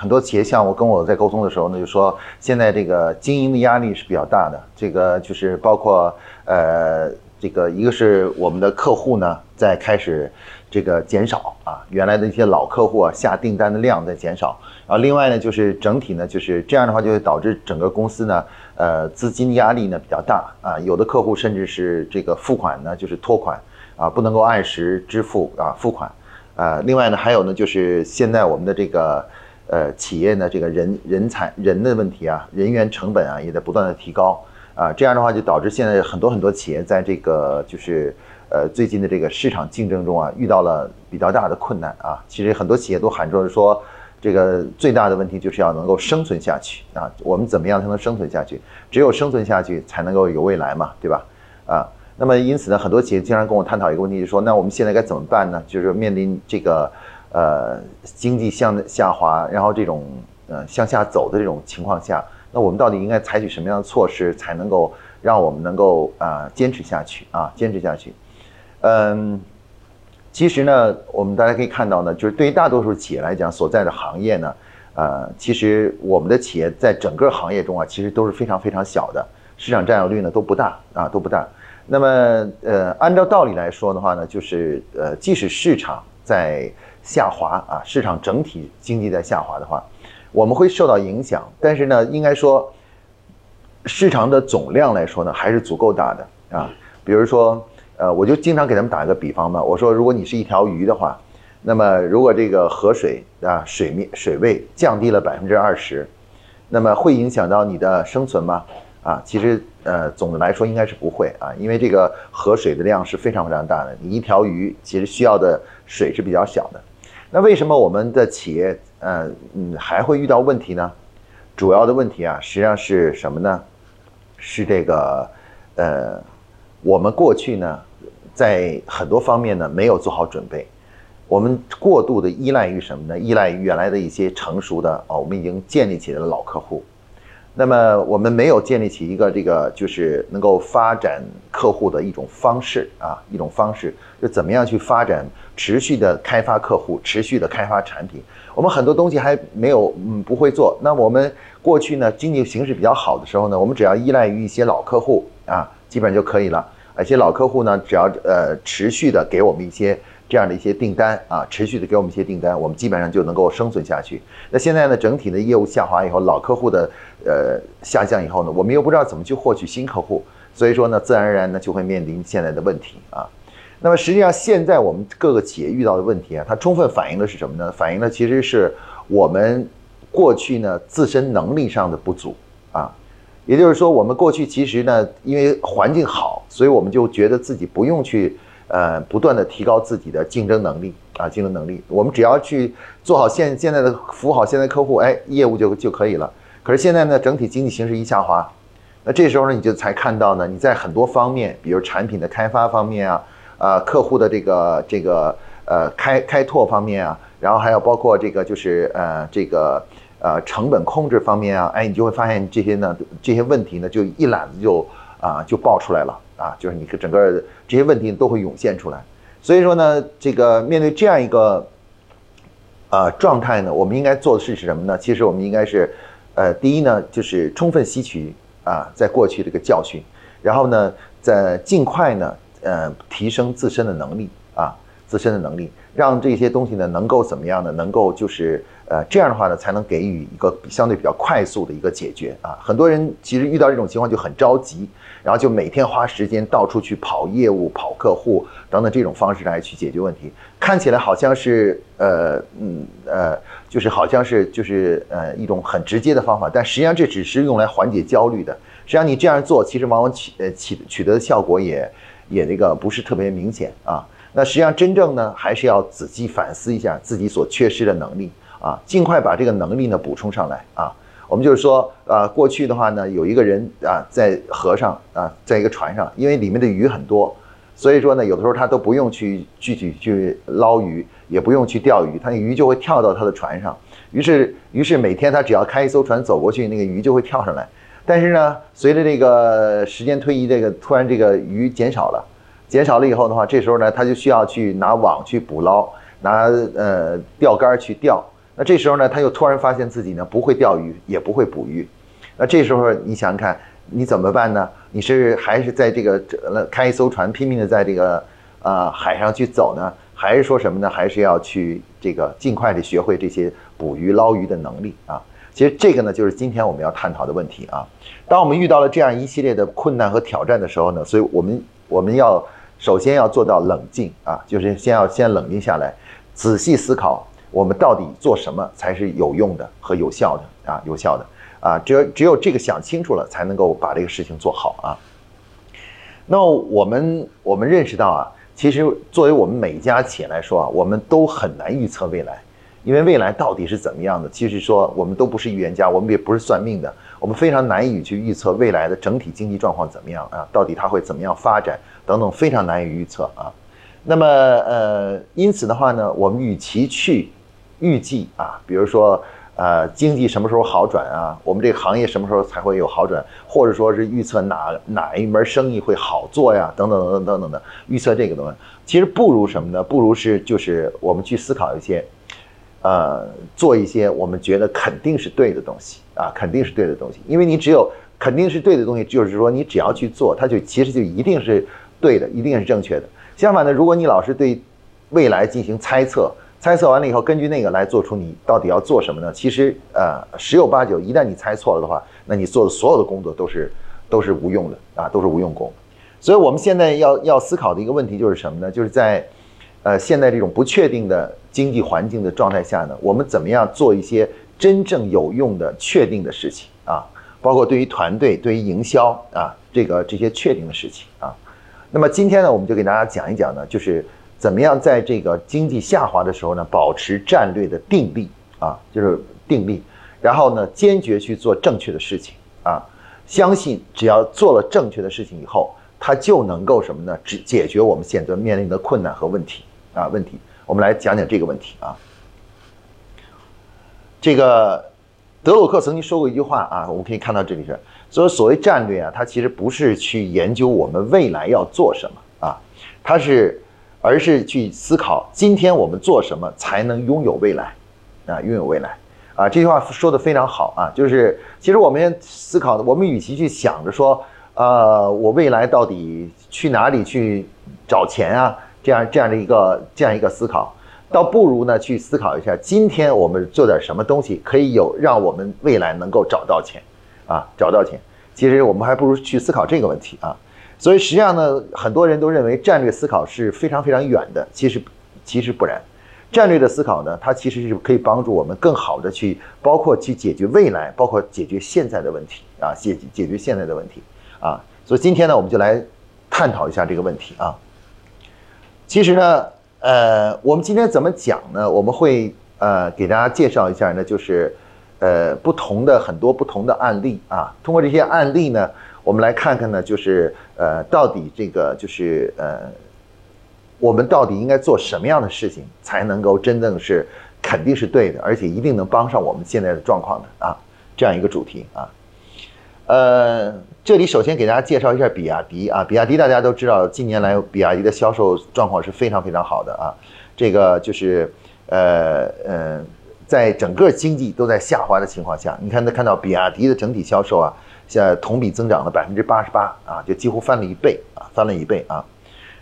很多企业像我跟我在沟通的时候呢，就说现在这个经营的压力是比较大的，这个就是包括呃，这个一个是我们的客户呢在开始这个减少啊，原来的一些老客户啊下订单的量在减少，然后另外呢就是整体呢就是这样的话就会导致整个公司呢呃资金压力呢比较大啊，有的客户甚至是这个付款呢就是拖款啊，不能够按时支付啊付款啊，另外呢还有呢就是现在我们的这个。呃，企业呢，这个人人才人的问题啊，人员成本啊，也在不断的提高啊，这样的话就导致现在很多很多企业在这个就是呃最近的这个市场竞争中啊，遇到了比较大的困难啊。其实很多企业都喊着说，这个最大的问题就是要能够生存下去啊。我们怎么样才能生存下去？只有生存下去，才能够有未来嘛，对吧？啊，那么因此呢，很多企业经常跟我探讨一个问题，就是说，那我们现在该怎么办呢？就是面临这个。呃，经济向下滑，然后这种呃向下走的这种情况下，那我们到底应该采取什么样的措施，才能够让我们能够啊坚持下去啊坚持下去？嗯，其实呢，我们大家可以看到呢，就是对于大多数企业来讲，所在的行业呢，呃，其实我们的企业在整个行业中啊，其实都是非常非常小的，市场占有率呢都不大啊都不大。那么呃，按照道理来说的话呢，就是呃，即使市场在下滑啊，市场整体经济在下滑的话，我们会受到影响。但是呢，应该说，市场的总量来说呢，还是足够大的啊。比如说，呃，我就经常给他们打一个比方吧。我说，如果你是一条鱼的话，那么如果这个河水啊水面水位降低了百分之二十，那么会影响到你的生存吗？啊，其实呃，总的来说应该是不会啊，因为这个河水的量是非常非常大的，你一条鱼其实需要的水是比较小的。那为什么我们的企业，呃，嗯，还会遇到问题呢？主要的问题啊，实际上是什么呢？是这个，呃，我们过去呢，在很多方面呢，没有做好准备，我们过度的依赖于什么呢？依赖于原来的一些成熟的啊，我们已经建立起来的老客户。那么我们没有建立起一个这个就是能够发展客户的一种方式啊，一种方式就怎么样去发展持续的开发客户，持续的开发产品。我们很多东西还没有嗯不会做。那我们过去呢经济形势比较好的时候呢，我们只要依赖于一些老客户啊，基本上就可以了。而且老客户呢，只要呃持续的给我们一些。这样的一些订单啊，持续的给我们一些订单，我们基本上就能够生存下去。那现在呢，整体的业务下滑以后，老客户的呃下降以后呢，我们又不知道怎么去获取新客户，所以说呢，自然而然呢就会面临现在的问题啊。那么实际上现在我们各个企业遇到的问题啊，它充分反映的是什么呢？反映的其实是我们过去呢自身能力上的不足啊。也就是说，我们过去其实呢，因为环境好，所以我们就觉得自己不用去。呃，不断的提高自己的竞争能力啊，竞争能力。我们只要去做好现现在的服务好现在客户，哎，业务就就可以了。可是现在呢，整体经济形势一下滑，那这时候呢，你就才看到呢，你在很多方面，比如产品的开发方面啊，啊，客户的这个这个呃开开拓方面啊，然后还有包括这个就是呃这个呃成本控制方面啊，哎，你就会发现这些呢这些问题呢，就一揽子就啊就爆出来了。啊，就是你整个这些问题都会涌现出来，所以说呢，这个面对这样一个呃状态呢，我们应该做的事是什么呢？其实我们应该是，呃，第一呢，就是充分吸取啊，在过去这个教训，然后呢，在尽快呢，呃，提升自身的能力啊，自身的能力，让这些东西呢，能够怎么样呢？能够就是。呃，这样的话呢，才能给予一个相对比较快速的一个解决啊。很多人其实遇到这种情况就很着急，然后就每天花时间到处去跑业务、跑客户等等这种方式来去解决问题，看起来好像是呃嗯呃，就是好像是就是呃一种很直接的方法，但实际上这只是用来缓解焦虑的。实际上你这样做，其实往往取呃取取得的效果也也那个不是特别明显啊。那实际上真正呢，还是要仔细反思一下自己所缺失的能力。啊，尽快把这个能力呢补充上来啊！我们就是说，啊，过去的话呢，有一个人啊在河上啊，在一个船上，因为里面的鱼很多，所以说呢，有的时候他都不用去具体去捞鱼，也不用去钓鱼，他那鱼就会跳到他的船上。于是，于是每天他只要开一艘船走过去，那个鱼就会跳上来。但是呢，随着这个时间推移，这个突然这个鱼减少了，减少了以后的话，这时候呢，他就需要去拿网去捕捞，拿呃钓竿去钓。那这时候呢，他又突然发现自己呢不会钓鱼，也不会捕鱼。那这时候你想想看，你怎么办呢？你是还是在这个呃开一艘船拼命的在这个呃海上去走呢？还是说什么呢？还是要去这个尽快的学会这些捕鱼捞鱼的能力啊？其实这个呢，就是今天我们要探讨的问题啊。当我们遇到了这样一系列的困难和挑战的时候呢，所以我们我们要首先要做到冷静啊，就是先要先冷静下来，仔细思考我们到底做什么才是有用的和有效的啊，有效的啊，只有只有这个想清楚了，才能够把这个事情做好啊。那我们我们认识到啊，其实作为我们每一家企业来说啊，我们都很难预测未来。因为未来到底是怎么样的？其实说我们都不是预言家，我们也不是算命的，我们非常难以去预测未来的整体经济状况怎么样啊？到底它会怎么样发展等等，非常难以预测啊。那么呃，因此的话呢，我们与其去预计啊，比如说呃经济什么时候好转啊，我们这个行业什么时候才会有好转，或者说是预测哪哪一门生意会好做呀，等等等等等等的预测这个东西，其实不如什么呢？不如是就是我们去思考一些。呃，做一些我们觉得肯定是对的东西啊，肯定是对的东西。因为你只有肯定是对的东西，就是说你只要去做，它就其实就一定是对的，一定是正确的。相反的，如果你老是对未来进行猜测，猜测完了以后，根据那个来做出你到底要做什么呢？其实呃，十有八九，一旦你猜错了的话，那你做的所有的工作都是都是无用的啊，都是无用功。所以我们现在要要思考的一个问题就是什么呢？就是在呃现在这种不确定的。经济环境的状态下呢，我们怎么样做一些真正有用的、确定的事情啊？包括对于团队、对于营销啊，这个这些确定的事情啊。那么今天呢，我们就给大家讲一讲呢，就是怎么样在这个经济下滑的时候呢，保持战略的定力啊，就是定力，然后呢，坚决去做正确的事情啊。相信只要做了正确的事情以后，它就能够什么呢？只解决我们现在面临的困难和问题啊，问题。我们来讲讲这个问题啊。这个德鲁克曾经说过一句话啊，我们可以看到这里是，所以所谓战略啊，它其实不是去研究我们未来要做什么啊，它是，而是去思考今天我们做什么才能拥有未来啊，拥有未来啊。这句话说的非常好啊，就是其实我们思考的，我们与其去想着说，呃，我未来到底去哪里去找钱啊？这样这样的一个这样一个思考，倒不如呢去思考一下，今天我们做点什么东西可以有让我们未来能够找到钱，啊，找到钱。其实我们还不如去思考这个问题啊。所以实际上呢，很多人都认为战略思考是非常非常远的，其实其实不然。战略的思考呢，它其实是可以帮助我们更好的去，包括去解决未来，包括解决现在的问题啊，解解决现在的问题啊。所以今天呢，我们就来探讨一下这个问题啊。其实呢，呃，我们今天怎么讲呢？我们会呃给大家介绍一下呢，就是呃不同的很多不同的案例啊。通过这些案例呢，我们来看看呢，就是呃到底这个就是呃我们到底应该做什么样的事情，才能够真正是肯定是对的，而且一定能帮上我们现在的状况的啊，这样一个主题啊。呃，这里首先给大家介绍一下比亚迪啊，比亚迪大家都知道，近年来比亚迪的销售状况是非常非常好的啊。这个就是呃呃，在整个经济都在下滑的情况下，你看能看到比亚迪的整体销售啊，现在同比增长了百分之八十八啊，就几乎翻了一倍啊，翻了一倍啊。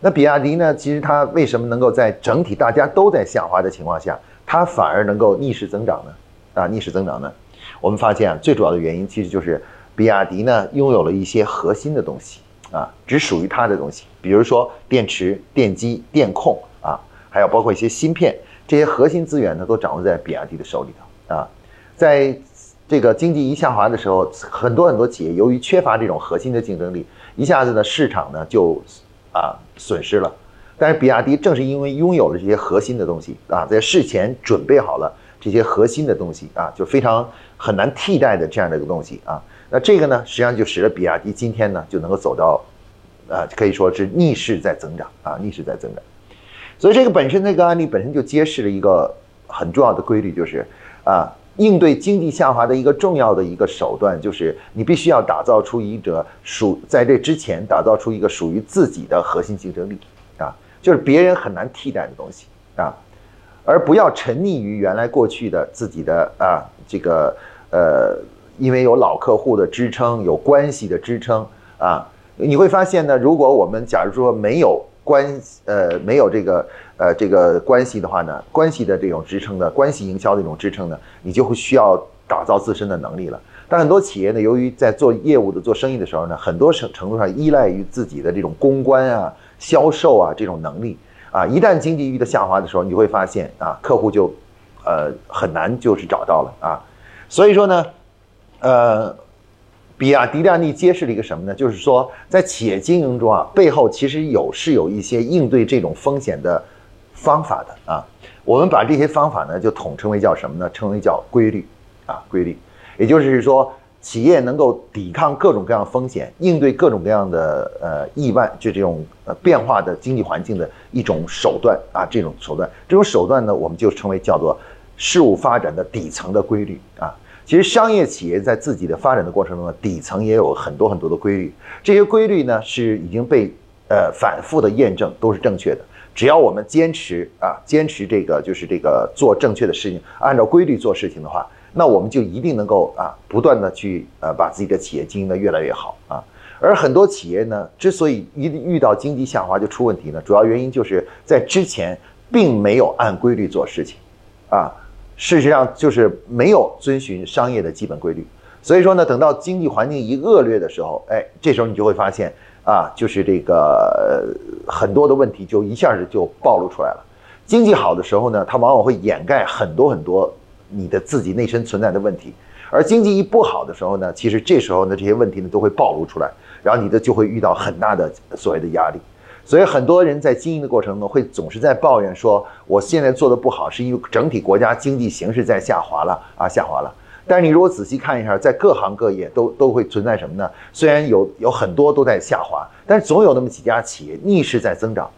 那比亚迪呢，其实它为什么能够在整体大家都在下滑的情况下，它反而能够逆势增长呢？啊，逆势增长呢？我们发现啊，最主要的原因其实就是。比亚迪呢，拥有了一些核心的东西啊，只属于它的东西，比如说电池、电机、电控啊，还有包括一些芯片，这些核心资源呢，都掌握在比亚迪的手里头啊。在这个经济一下滑的时候，很多很多企业由于缺乏这种核心的竞争力，一下子呢市场呢就啊损失了。但是比亚迪正是因为拥有了这些核心的东西啊，在事前准备好了这些核心的东西啊，就非常很难替代的这样的一个东西啊。那这个呢，实际上就使得比亚迪今天呢就能够走到，呃，可以说是逆势在增长啊，逆势在增长。所以这个本身这个案例本身就揭示了一个很重要的规律，就是啊，应对经济下滑的一个重要的一个手段，就是你必须要打造出一个属在这之前打造出一个属于自己的核心竞争力啊，就是别人很难替代的东西啊。而不要沉溺于原来过去的自己的啊这个呃，因为有老客户的支撑，有关系的支撑啊，你会发现呢，如果我们假如说没有关呃没有这个呃这个关系的话呢，关系的这种支撑的关系营销的这种支撑呢，你就会需要打造自身的能力了。但很多企业呢，由于在做业务的、做生意的时候呢，很多程程度上依赖于自己的这种公关啊、销售啊这种能力啊。一旦经济遇到下滑的时候，你会发现啊，客户就，呃，很难就是找到了啊。所以说呢，呃，比亚迪量力揭示了一个什么呢？就是说，在企业经营中啊，背后其实有是有一些应对这种风险的方法的啊。我们把这些方法呢，就统称为叫什么呢？称为叫规律啊，规律。也就是说，企业能够抵抗各种各样的风险，应对各种各样的呃意外，就这种呃变化的经济环境的一种手段啊，这种手段，这种手段呢，我们就称为叫做事物发展的底层的规律啊。其实商业企业在自己的发展的过程中呢，底层也有很多很多的规律，这些规律呢是已经被呃反复的验证都是正确的。只要我们坚持啊，坚持这个就是这个做正确的事情，按照规律做事情的话。那我们就一定能够啊，不断的去呃，把自己的企业经营的越来越好啊。而很多企业呢，之所以一遇到经济下滑就出问题呢，主要原因就是在之前并没有按规律做事情，啊，事实上就是没有遵循商业的基本规律。所以说呢，等到经济环境一恶劣的时候，哎，这时候你就会发现啊，就是这个很多的问题就一下子就暴露出来了。经济好的时候呢，它往往会掩盖很多很多。你的自己内身存在的问题，而经济一不好的时候呢，其实这时候呢，这些问题呢都会暴露出来，然后你的就会遇到很大的所谓的压力。所以很多人在经营的过程中会总是在抱怨说，我现在做的不好，是因为整体国家经济形势在下滑了啊，下滑了。但是你如果仔细看一下，在各行各业都都会存在什么呢？虽然有有很多都在下滑，但是总有那么几家企业逆势在增长。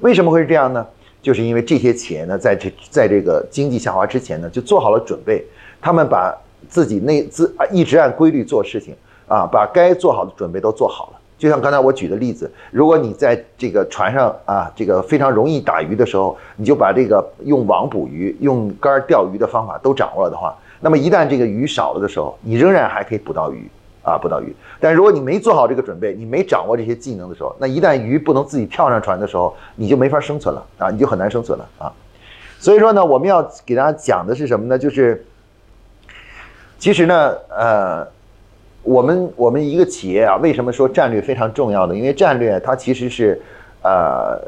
为什么会是这样呢？就是因为这些企业呢，在这在这个经济下滑之前呢，就做好了准备。他们把自己内资啊一直按规律做事情啊，把该做好的准备都做好了。就像刚才我举的例子，如果你在这个船上啊，这个非常容易打鱼的时候，你就把这个用网捕鱼、用竿钓鱼的方法都掌握了的话，那么一旦这个鱼少了的时候，你仍然还可以捕到鱼。啊，捕到鱼，但如果你没做好这个准备，你没掌握这些技能的时候，那一旦鱼不能自己跳上船的时候，你就没法生存了啊，你就很难生存了啊。所以说呢，我们要给大家讲的是什么呢？就是，其实呢，呃，我们我们一个企业啊，为什么说战略非常重要呢？因为战略它其实是，呃，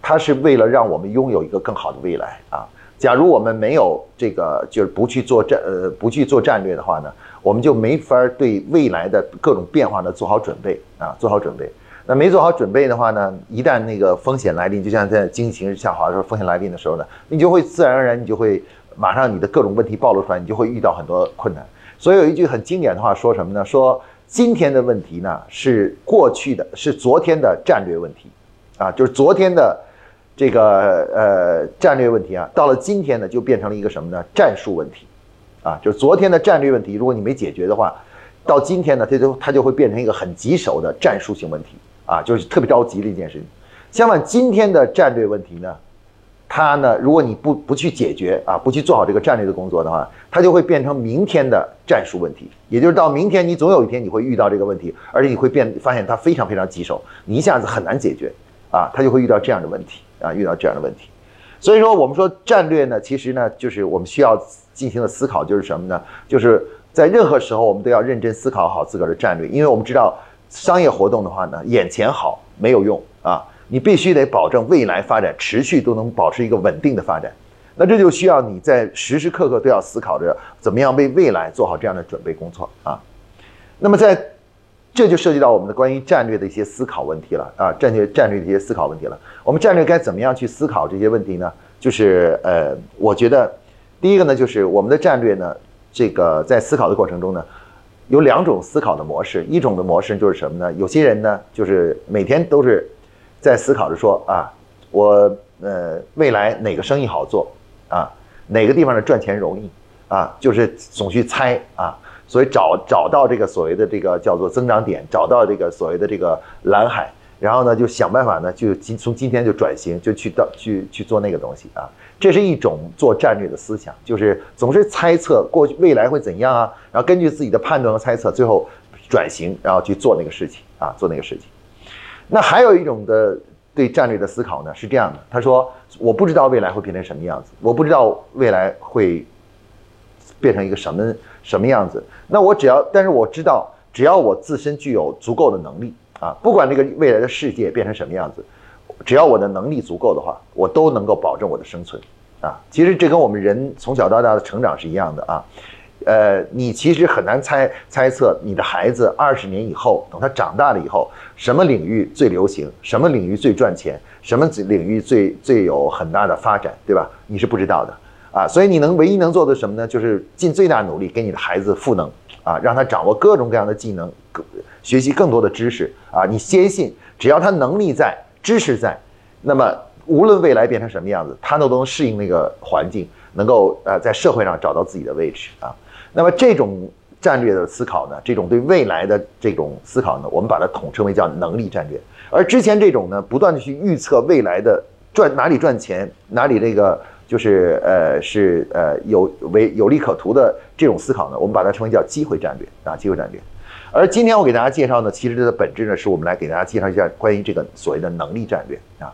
它是为了让我们拥有一个更好的未来啊。假如我们没有这个，就是不去做战呃，不去做战略的话呢？我们就没法对未来的各种变化呢做好准备啊，做好准备。那没做好准备的话呢，一旦那个风险来临，就像在经济形势下滑的时候，风险来临的时候呢，你就会自然而然，你就会马上你的各种问题暴露出来，你就会遇到很多困难。所以有一句很经典的话说什么呢？说今天的问题呢是过去的，是昨天的战略问题，啊，就是昨天的这个呃战略问题啊，到了今天呢就变成了一个什么呢？战术问题。啊，就是昨天的战略问题，如果你没解决的话，到今天呢，它就它就会变成一个很棘手的战术性问题啊，就是特别着急的一件事情。相反，今天的战略问题呢，它呢，如果你不不去解决啊，不去做好这个战略的工作的话，它就会变成明天的战术问题。也就是到明天，你总有一天你会遇到这个问题，而且你会变发现它非常非常棘手，你一下子很难解决啊，它就会遇到这样的问题啊，遇到这样的问题。所以说，我们说战略呢，其实呢，就是我们需要。进行的思考就是什么呢？就是在任何时候，我们都要认真思考好自个儿的战略，因为我们知道商业活动的话呢，眼前好没有用啊，你必须得保证未来发展持续都能保持一个稳定的发展。那这就需要你在时时刻刻都要思考着怎么样为未来做好这样的准备工作啊。那么在这就涉及到我们的关于战略的一些思考问题了啊，战略战略的一些思考问题了。我们战略该怎么样去思考这些问题呢？就是呃，我觉得。第一个呢，就是我们的战略呢，这个在思考的过程中呢，有两种思考的模式。一种的模式就是什么呢？有些人呢，就是每天都是在思考着说啊，我呃未来哪个生意好做啊，哪个地方的赚钱容易啊，就是总去猜啊，所以找找到这个所谓的这个叫做增长点，找到这个所谓的这个蓝海，然后呢就想办法呢就今从今天就转型，就去到去去做那个东西啊。这是一种做战略的思想，就是总是猜测过去未来会怎样啊，然后根据自己的判断和猜测，最后转型，然后去做那个事情啊，做那个事情。那还有一种的对战略的思考呢，是这样的，他说我不知道未来会变成什么样子，我不知道未来会变成一个什么什么样子，那我只要，但是我知道，只要我自身具有足够的能力啊，不管这个未来的世界变成什么样子。只要我的能力足够的话，我都能够保证我的生存，啊，其实这跟我们人从小到大的成长是一样的啊，呃，你其实很难猜猜测你的孩子二十年以后，等他长大了以后，什么领域最流行，什么领域最赚钱，什么领域最最有很大的发展，对吧？你是不知道的，啊，所以你能唯一能做的什么呢？就是尽最大努力给你的孩子赋能，啊，让他掌握各种各样的技能，学习更多的知识，啊，你坚信只要他能力在。知识在，那么无论未来变成什么样子，他都能适应那个环境，能够呃在社会上找到自己的位置啊。那么这种战略的思考呢，这种对未来的这种思考呢，我们把它统称为叫能力战略。而之前这种呢，不断的去预测未来的赚哪里赚钱，哪里这个就是呃是呃有为有利可图的这种思考呢，我们把它称为叫机会战略啊，机会战略。而今天我给大家介绍呢，其实它的本质呢，是我们来给大家介绍一下关于这个所谓的能力战略啊。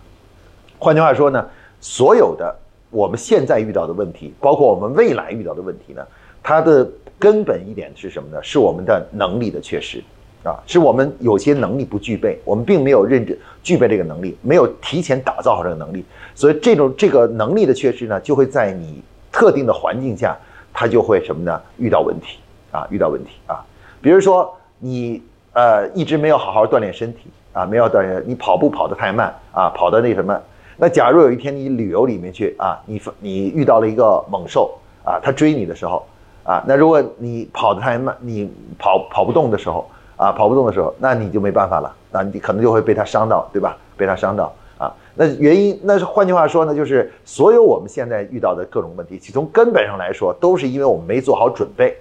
换句话说呢，所有的我们现在遇到的问题，包括我们未来遇到的问题呢，它的根本一点是什么呢？是我们的能力的缺失啊，是我们有些能力不具备，我们并没有认真具备这个能力，没有提前打造好这个能力，所以这种这个能力的缺失呢，就会在你特定的环境下，它就会什么呢？遇到问题啊，遇到问题啊，比如说。你呃一直没有好好锻炼身体啊，没有锻炼，你跑步跑得太慢啊，跑的那什么？那假如有一天你旅游里面去啊，你你遇到了一个猛兽啊，它追你的时候啊，那如果你跑得太慢，你跑跑不动的时候啊，跑不动的时候，那你就没办法了，那你可能就会被它伤到，对吧？被它伤到啊，那原因那是换句话说呢，就是所有我们现在遇到的各种问题，其从根本上来说，都是因为我们没做好准备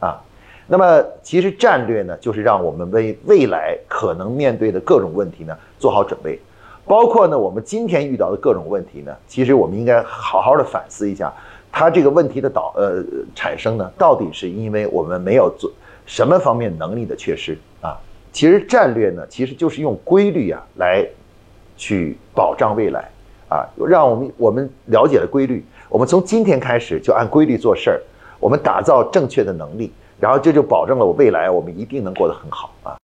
啊。那么，其实战略呢，就是让我们为未来可能面对的各种问题呢做好准备，包括呢我们今天遇到的各种问题呢，其实我们应该好好的反思一下，它这个问题的导呃产生呢，到底是因为我们没有做什么方面能力的缺失啊？其实战略呢，其实就是用规律啊来去保障未来啊，让我们我们了解了规律，我们从今天开始就按规律做事儿，我们打造正确的能力。然后这就保证了我未来我们一定能过得很好啊。